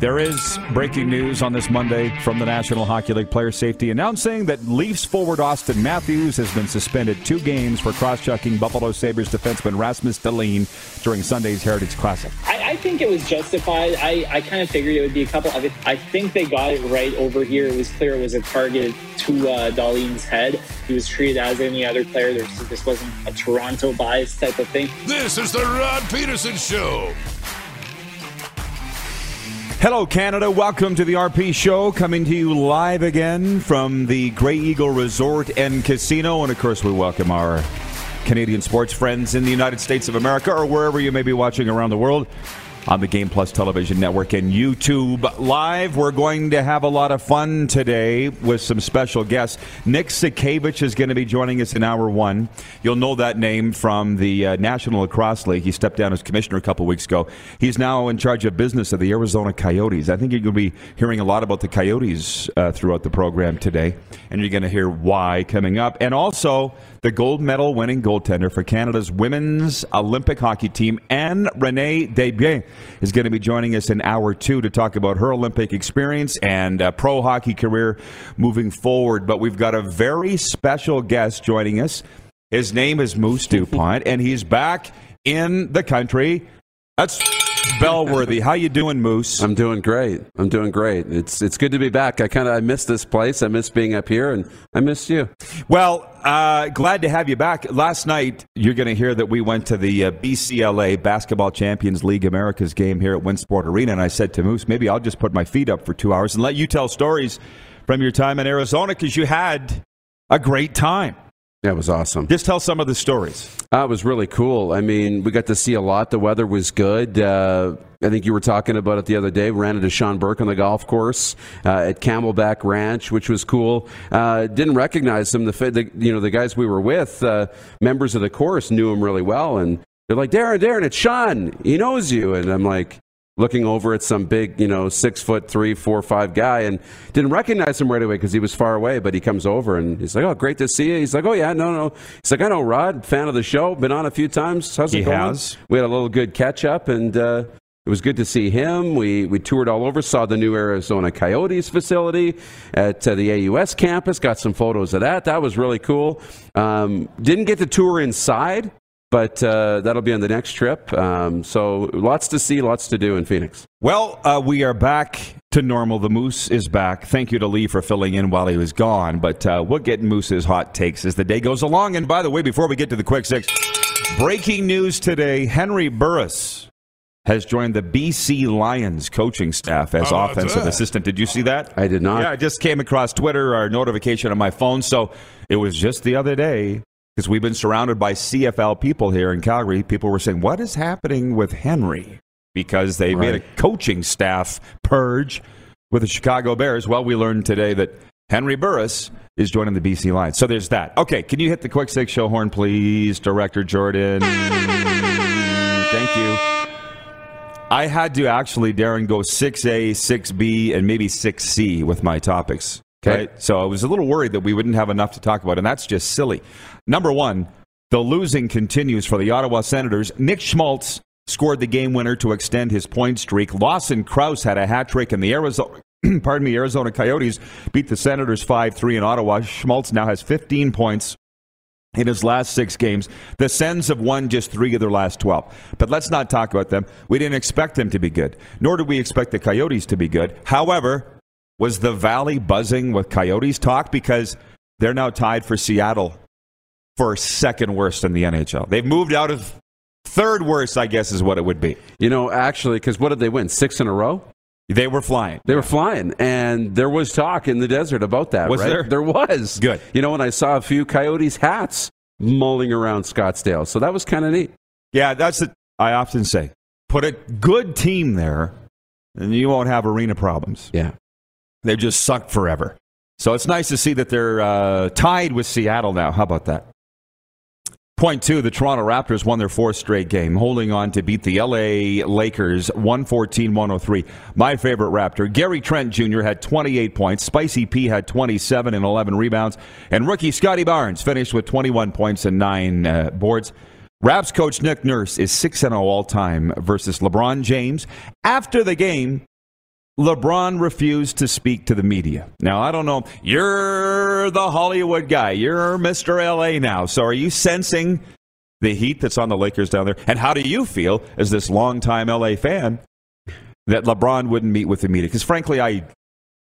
There is breaking news on this Monday from the National Hockey League Player Safety announcing that Leafs forward Auston Matthews has been suspended two games for cross-checking Buffalo Sabres defenseman Rasmus Dahlin during Sunday's Heritage Classic. I, I think it was justified. I, I kind of figured it would be a couple of it. I think they got it right over here. It was clear it was a target to uh, Dahlin's head. He was treated as any other player. There's, this wasn't a Toronto bias type of thing. This is the Rod Pedersen Show. Hello, Canada. Welcome to the RP Show, coming to you live again from the Grey Eagle Resort and Casino. And of course, we welcome our Canadian sports friends in the United States of America or wherever you may be watching around the world on the Game Plus Television Network and YouTube Live. We're going to have a lot of fun today with some special guests. Nick Sakiewicz is going to be joining us in hour one. You'll know that name from the uh, National Lacrosse League. He stepped down as commissioner a couple weeks ago. He's now in charge of business of the Arizona Coyotes. I think you're going to be hearing a lot about the Coyotes uh, throughout the program today, and you're going to hear why coming up. And also, the gold medal winning goaltender for Canada's women's Olympic hockey team, Ann-Renée Desbiens, is going to be joining us in hour two to talk about her Olympic experience and uh, pro hockey career moving forward. But we've got a very special guest joining us. His name is Moose DuPont, and he's back in the country. That's Bellworthy. How you doing, Moose? I'm doing great. I'm doing great. It's it's good to be back. I kind of I miss this place. I miss being up here, and I miss you. Well, uh, glad to have you back. Last night, you're going to hear that we went to the uh, BCLA Basketball Champions League Americas game here at Winsport Arena, and I said to Moose, maybe I'll just put my feet up for two hours and let you tell stories from your time in Arizona because you had a great time. It was awesome. Just tell some of the stories. Uh, it was really cool. I mean, we got to see a lot. The weather was good. Uh, I think you were talking about it the other day. We ran into Sean Burke on the golf course uh, at Camelback Ranch, which was cool. Uh, didn't recognize him. The, the, you know the guys we were with, uh, members of the course, knew him really well, and they're like, "Darren, Darren, it's Sean. He knows you." And I'm like, looking over at some big, you know, six foot three, four, five guy, and didn't recognize him right away because he was far away. But he comes over and he's like, "Oh, great to see you." He's like, "Oh yeah, no, no." He's like, "I know Rod, fan of the show, been on a few times. How's He it going?" has. We had a little good catch up, and uh, it was good to see him. We we toured all over, saw the new Arizona Coyotes facility at uh, the AUS campus, got some photos of that. That was really cool. Um, didn't get to tour inside. But uh, that'll be on the next trip. Um, so lots to see, lots to do in Phoenix. Well, uh, we are back to normal. The Moose is back. Thank you to Lee for filling in while he was gone. But uh, we'll get Moose's hot takes as the day goes along. And by the way, before we get to the quick six, breaking news today Henry Burris has joined the BC Lions coaching staff as How about offensive assistant. Did you see that? I did not. Yeah, I just came across Twitter or notification on my phone. So it was just the other day because we've been surrounded by CFL people here in Calgary. People were saying, What is happening with Henry? Because they made a coaching staff purge with the Chicago Bears. Well, we learned today that Henry Burris is joining the BC Lions. So there's that. Okay, can you hit the quick six show horn, please, Director Jordan? Thank you. I had to actually, Darren, go 6A, 6B, and maybe 6C with my topics. Okay. Right? So I was a little worried that we wouldn't have enough to talk about, and that's just silly. Number one, the losing continues for the Ottawa Senators. Nick Schmaltz scored the game winner to extend his point streak. Lawson Crouse had a hat trick, and the Arizona. Pardon me, Arizona Coyotes beat the Senators 5 3 in Ottawa. Schmaltz now has 15 points in his last six games. The Sens have won just three of their last 12. But let's not talk about them. We didn't expect them to be good, nor did we expect the Coyotes to be good. However, was the Valley buzzing with Coyotes talk? Because they're now tied for Seattle for second worst in the NHL. They've moved out of third worst, I guess, is what it would be. You know, actually, because what did they win? Six in a row? They were flying. They were flying, and there was talk in the desert about that. Was right? there? There was. Good. You know, and I saw a few Coyotes hats mulling around Scottsdale, so that was kind of neat. Yeah, that's it. I often say. Put a good team there, and you won't have arena problems. Yeah. They've just sucked forever. So it's nice to see that they're uh, tied with Seattle now. How about that? Point two, the Toronto Raptors won their fourth straight game, holding on to beat the LA Lakers 114 103. My favorite Raptor, Gary Trent Jr., had 28 points. Spicy P had 27 and 11 rebounds. And rookie Scottie Barnes finished with 21 points and nine uh, boards. Raps coach Nick Nurse is 6 0 all time versus LeBron James. After the game, LeBron refused to speak to the media. Now, I don't know. You're the Hollywood guy. You're Mr. LA now. So are you sensing the heat that's on the Lakers down there? And how do you feel as this longtime LA fan that LeBron wouldn't meet with the media? Because frankly, I,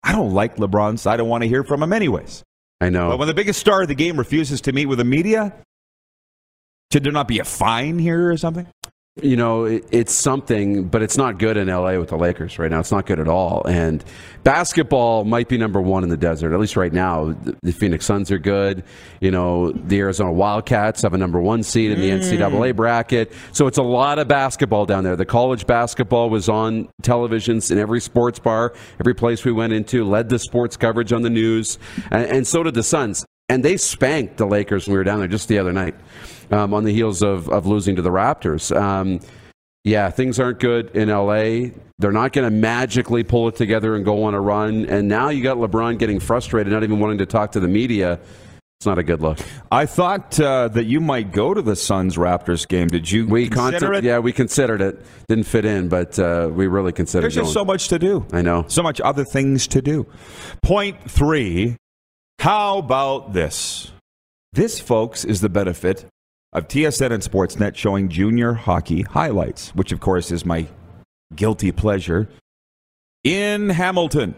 I don't like LeBron, so I don't want to hear from him anyways. I know. But when the biggest star of the game refuses to meet with the media, should there not be a fine here or something? You know, it, it's something, but it's not good in LA with the Lakers right now. It's not good at all. And basketball might be number one in the desert, at least right now. The, the Phoenix Suns are good. You know, the Arizona Wildcats have a number one seed in the mm. NCAA bracket. So it's a lot of basketball down there. The college basketball was on televisions in every sports bar, every place we went into, led the sports coverage on the news. and, and so did the Suns. And they spanked the Lakers when we were down there just the other night um, on the heels of, of losing to the Raptors. Um, yeah, things aren't good in LA. They're not going to magically pull it together and go on a run. And now you got LeBron getting frustrated, not even wanting to talk to the media. It's not a good look. I thought uh, that you might go to the Suns Raptors game. Did you we consider it? Yeah, we considered it. Didn't fit in, but uh, we really considered. It. There's just so much to do. I know. So much other things to do. Point three. How about this? This, folks, is the benefit of TSN and Sportsnet showing junior hockey highlights, which of course is my guilty pleasure. In Hamilton,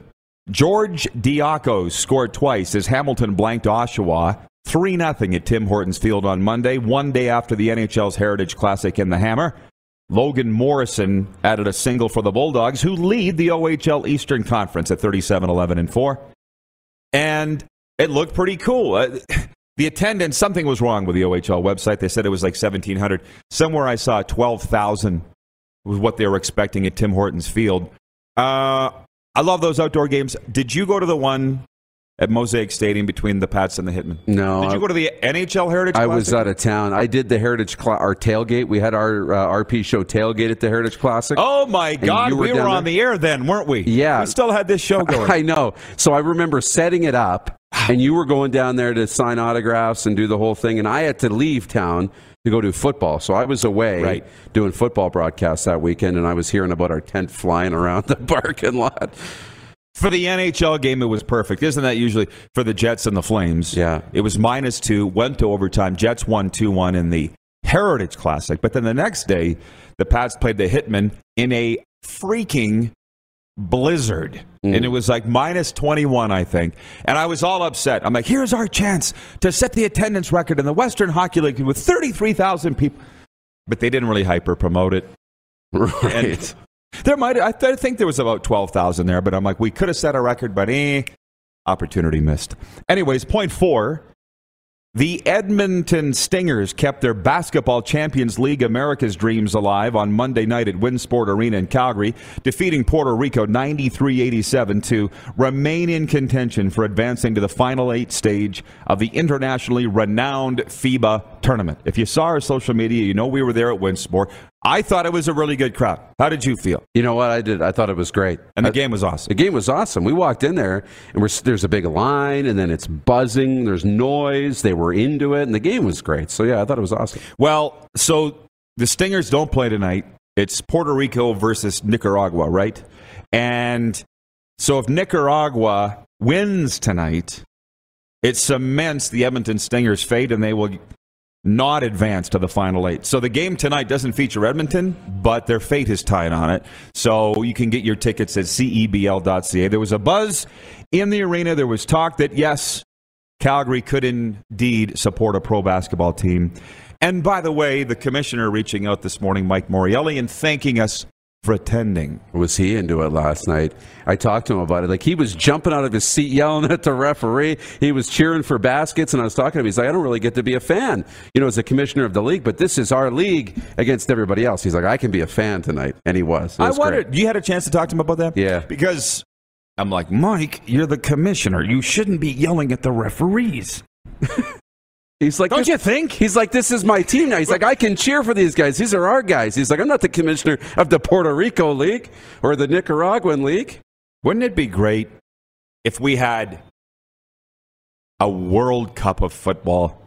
George Diaco scored twice as Hamilton blanked Oshawa 3 0 at Tim Hortons Field on Monday, one day after the NHL's Heritage Classic in the Hammer. Logan Morrison added a single for the Bulldogs, who lead the OHL Eastern Conference at 37 11 and 4. And it looked pretty cool. Uh, The attendance, something was wrong with the OHL website. They said it was like 1,700. Somewhere I saw 12,000 was what they were expecting at Tim Hortons Field. Uh, I love those outdoor games. Did you go to the one at Mosaic Stadium between the Pats and the Hitmen? No. Did you go to the NHL Heritage? I Classic? was out of town. I did the Heritage Cl- our tailgate. We had our uh, RP show tailgate at the Heritage Classic. Oh my God, were we were on the air then, weren't we? Yeah, we still had this show going. I know. So I remember setting it up, and you were going down there to sign autographs and do the whole thing, and I had to leave town to go do football. So I was away right. doing football broadcasts that weekend, and I was hearing about our tent flying around the parking lot. For the NHL game, it was perfect. Isn't that usually for the Jets and the Flames? Yeah. It was minus two, went to overtime. Jets won 2 1 in the Heritage Classic. But then the next day, the Pats played the Hitmen in a freaking blizzard. Mm. And it was like minus 21, I think. And I was all upset. I'm like, here's our chance to set the attendance record in the Western Hockey League with 33,000 people. But they didn't really hyper promote it. Right. And there might, I, th- I think there was about 12,000 there, but I'm like, we could have set a record, but eh, opportunity missed. Anyways, point four the Edmonton Stingers kept their Basketball Champions League America's dreams alive on Monday night at Winsport Arena in Calgary, defeating Puerto Rico 93 87 to remain in contention for advancing to the final eight stage of the internationally renowned FIBA tournament. If you saw our social media, you know we were there at Winsport. I thought it was a really good crowd. How did you feel? You know what I did? I thought it was great. And the I, game was awesome. The game was awesome. We walked in there and there's a big line and then it's buzzing, there's noise, they were into it and the game was great. So yeah, I thought it was awesome. Well, so the Stingers don't play tonight. It's Puerto Rico versus Nicaragua, right? And so if Nicaragua wins tonight, it cements the Edmonton Stingers' fate and they will not advance to the final eight. So the game tonight doesn't feature Edmonton, but their fate is tied on it. So you can get your tickets at cebl.ca. There was a buzz in the arena. There was talk that, yes, Calgary could indeed support a pro basketball team. And by the way, the commissioner reaching out this morning, Mike Morreale, and thanking us for attending. Was he into it last night? I talked to him about it. Like he was jumping out of his seat, yelling at the referee. He was cheering for baskets, and I was talking to him. He's like, I don't really get to be a fan, you know, as a commissioner of the league, but this is our league against everybody else. He's like, I can be a fan tonight, and he was. was I wondered. Great. You had a chance to talk to him about that? Yeah, because I'm like, Mike, you're the commissioner. You shouldn't be yelling at the referees. He's like, don't you think? He's like, this is my team now. He's like, I can cheer for these guys. These are our guys. He's like, I'm not the commissioner of the Puerto Rico League or the Nicaraguan League. Wouldn't it be great if we had a World Cup of football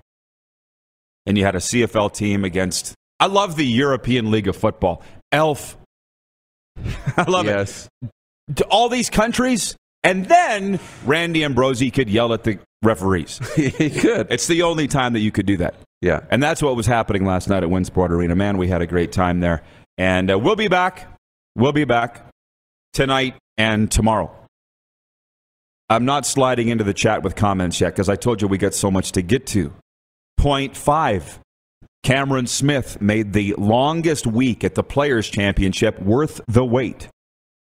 and you had a CFL team against? I love the European League of Football. Elf. I love yes. it. to all these countries, and then Randy Ambrosie could yell at the referees. he could. It's the only time that you could do that. Yeah. And that's what was happening last night at Winsport Arena. Man, we had a great time there. And uh, we'll be back. We'll be back tonight and tomorrow. I'm not sliding into the chat with comments yet because I told you we got so much to get to. Point five. Cameron Smith made the longest week at the Players' Championship worth the wait.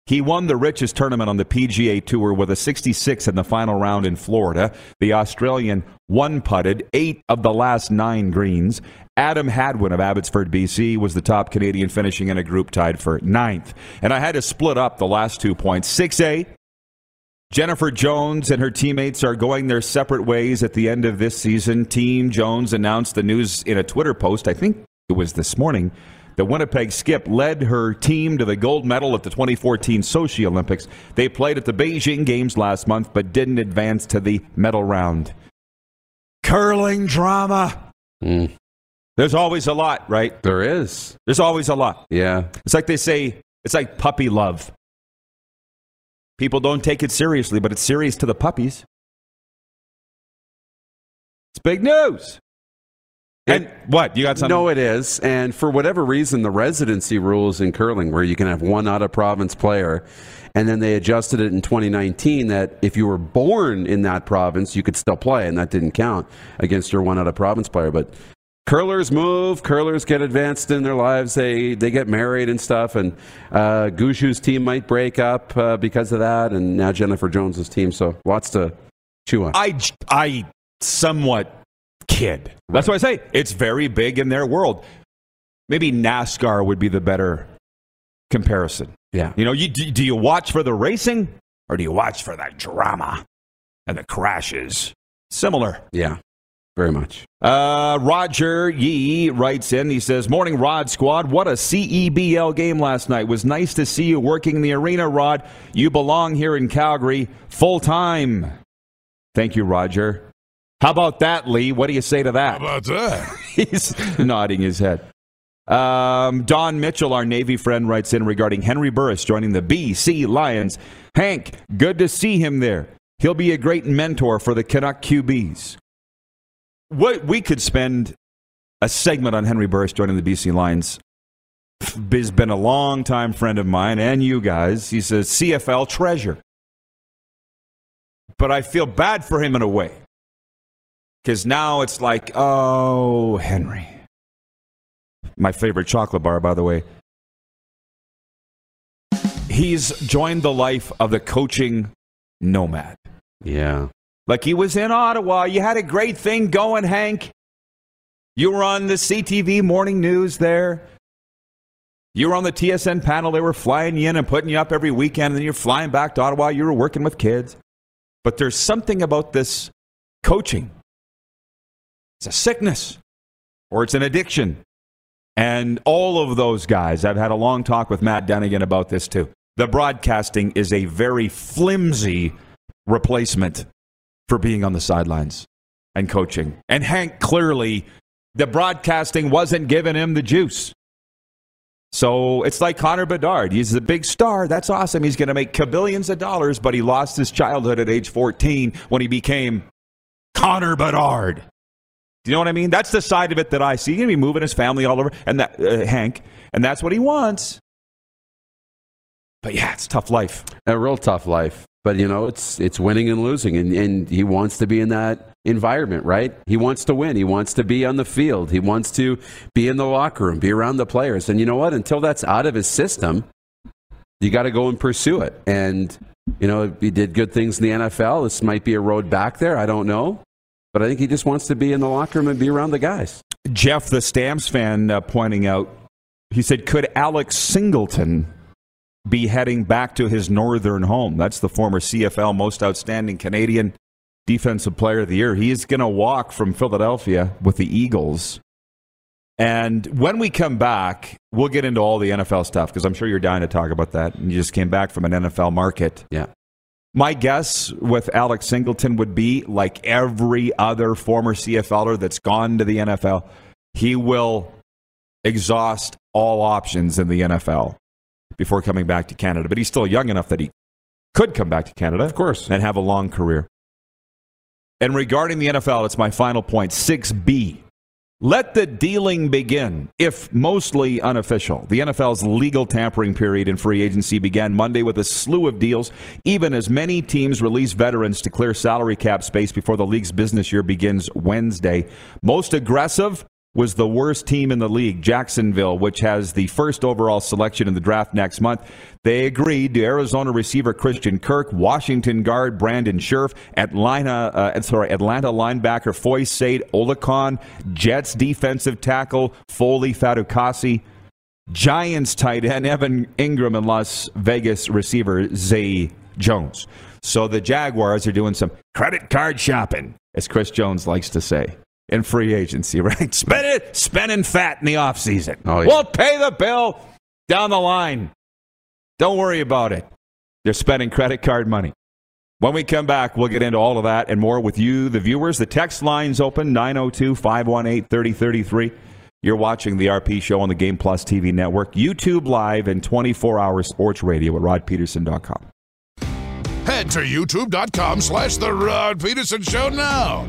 He won the richest tournament on the PGA Tour with a 66 in the final round in Florida. The Australian one putted eight of the last nine greens. Adam Hadwin of Abbotsford, BC, was the top Canadian, finishing in a group tied for ninth. And I had to split up the last two points. 6A, Jennifer Jones and her teammates are going their separate ways at the end of this season. Team Jones announced the news in a Twitter post, I think it was this morning. The Winnipeg Skip led her team to the gold medal at the 2014 Sochi Olympics. They played at the Beijing Games last month but didn't advance to the medal round. Curling drama. Mm, There's always a lot, right? there is. There's always a lot. Yeah. It's like they say, it's like puppy love. People don't take it seriously, but it's serious to the puppies. It's big news. And what? You got something? No, it is. And for whatever reason, the residency rules in curling, where you can have one out of province player, and then they adjusted it in 2019 that if you were born in that province, you could still play, and that didn't count against your one out of province player. But curlers move, curlers get advanced in their lives, they, they get married and stuff, and uh, Gushue's team might break up uh, because of that, and now Jennifer Jones's team. So lots to chew on. I, I somewhat kid. That's what I say it's very big in their world. Maybe NASCAR would be the better comparison. yeah. You know, you, do, do you watch for the racing or do you watch for the drama and the crashes? Similar. Yeah. Very much. Uh, Roger Yee writes in. He says, "Morning, Rod Squad. What a CEBL game last night. Was nice to see you working in the arena, Rod. You belong here in Calgary full time." Thank you, Roger. How about that, Lee? What do you say to that? How about that? He's nodding his head. Um, Don Mitchell, our Navy friend, writes in regarding Henry Burris joining the BC Lions. Hank, good to see him there. He'll be a great mentor for the Canuck QBs. What we could spend a segment on Henry Burris joining the BC Lions. He's been a long time friend of mine and you guys. He's a CFL treasure. But I feel bad for him in a way. Because now it's like, oh, Henry. My favorite chocolate bar, by the way. He's joined the life of the coaching nomad. Yeah. Like he was in Ottawa. You had a great thing going, Hank. You were on the CTV morning news there. You were on the TSN panel. They were flying you in and putting you up every weekend, and then you're flying back to Ottawa. You were working with kids. But there's something about this coaching. It's a sickness or it's an addiction. And all of those guys, I've had a long talk with Matt Dunigan about this too. The broadcasting is a very flimsy replacement for being on the sidelines and coaching. And Hank clearly, the broadcasting wasn't giving him the juice. So it's like Connor Bedard. He's a big star. That's awesome. He's going to make kabillions of dollars, but he lost his childhood at age 14 when he became Connor Bedard. Do you know what I mean? That's the side of it that I see. He's going to be moving his family all over, and that uh, Hank, and that's what he wants. But yeah, it's tough life. a real tough life. But you know, it's it's winning and losing, and, and he wants to be in that environment, right? He wants to win. He wants to be on the field. He wants to be in the locker room, be around the players. And you know what? Until that's out of his system, you got to go and pursue it. And you know, he did good things in the NFL. This might be a road back there. I don't know, but I think he just wants to be in the locker room and be around the guys. Jeff, the Stamps fan, uh, pointing out, he said, could Alex Singleton be heading back to his northern home? That's the former CFL most outstanding Canadian defensive player of the year. He is going to walk from Philadelphia with the Eagles. And when we come back, we'll get into all the NFL stuff because I'm sure you're dying to talk about that. And you just came back from an NFL market. Yeah. My guess with Alex Singleton would be like every other former CFLer that's gone to the NFL, he will exhaust all options in the NFL before coming back to Canada. But he's still young enough that he could come back to Canada, Of course. and have a long career. And regarding the NFL, it's my final point 6B. Let the dealing begin, if mostly unofficial. The NFL's legal tampering period in free agency began Monday with a slew of deals, even as many teams release veterans to clear salary cap space before the league's business year begins Wednesday. Most aggressive was the worst team in the league, Jacksonville, which has the first overall selection in the draft next month. They agreed to Arizona receiver Christian Kirk, Washington guard Brandon Scherff, Atlanta, uh, sorry, Atlanta linebacker Foyesade Oluokun, Jets defensive tackle Foley Fatukasi, Giants tight end Evan Engram, and Las Vegas receiver Zay Jones. So the Jaguars are doing some credit card shopping, as Chris Jones likes to say in free agency, right? Spend it, spending fat in the offseason. Oh, yeah. We'll pay the bill down the line. Don't worry about it. They're spending credit card money. When we come back, we'll get into all of that and more with you, the viewers. The text line's open 902 518 3033. You're watching the RP show on the Game Plus TV network, YouTube Live, and 24 hour sports radio at rodpedersen.com. Head to youtube.com slash The Rod Pedersen Show now.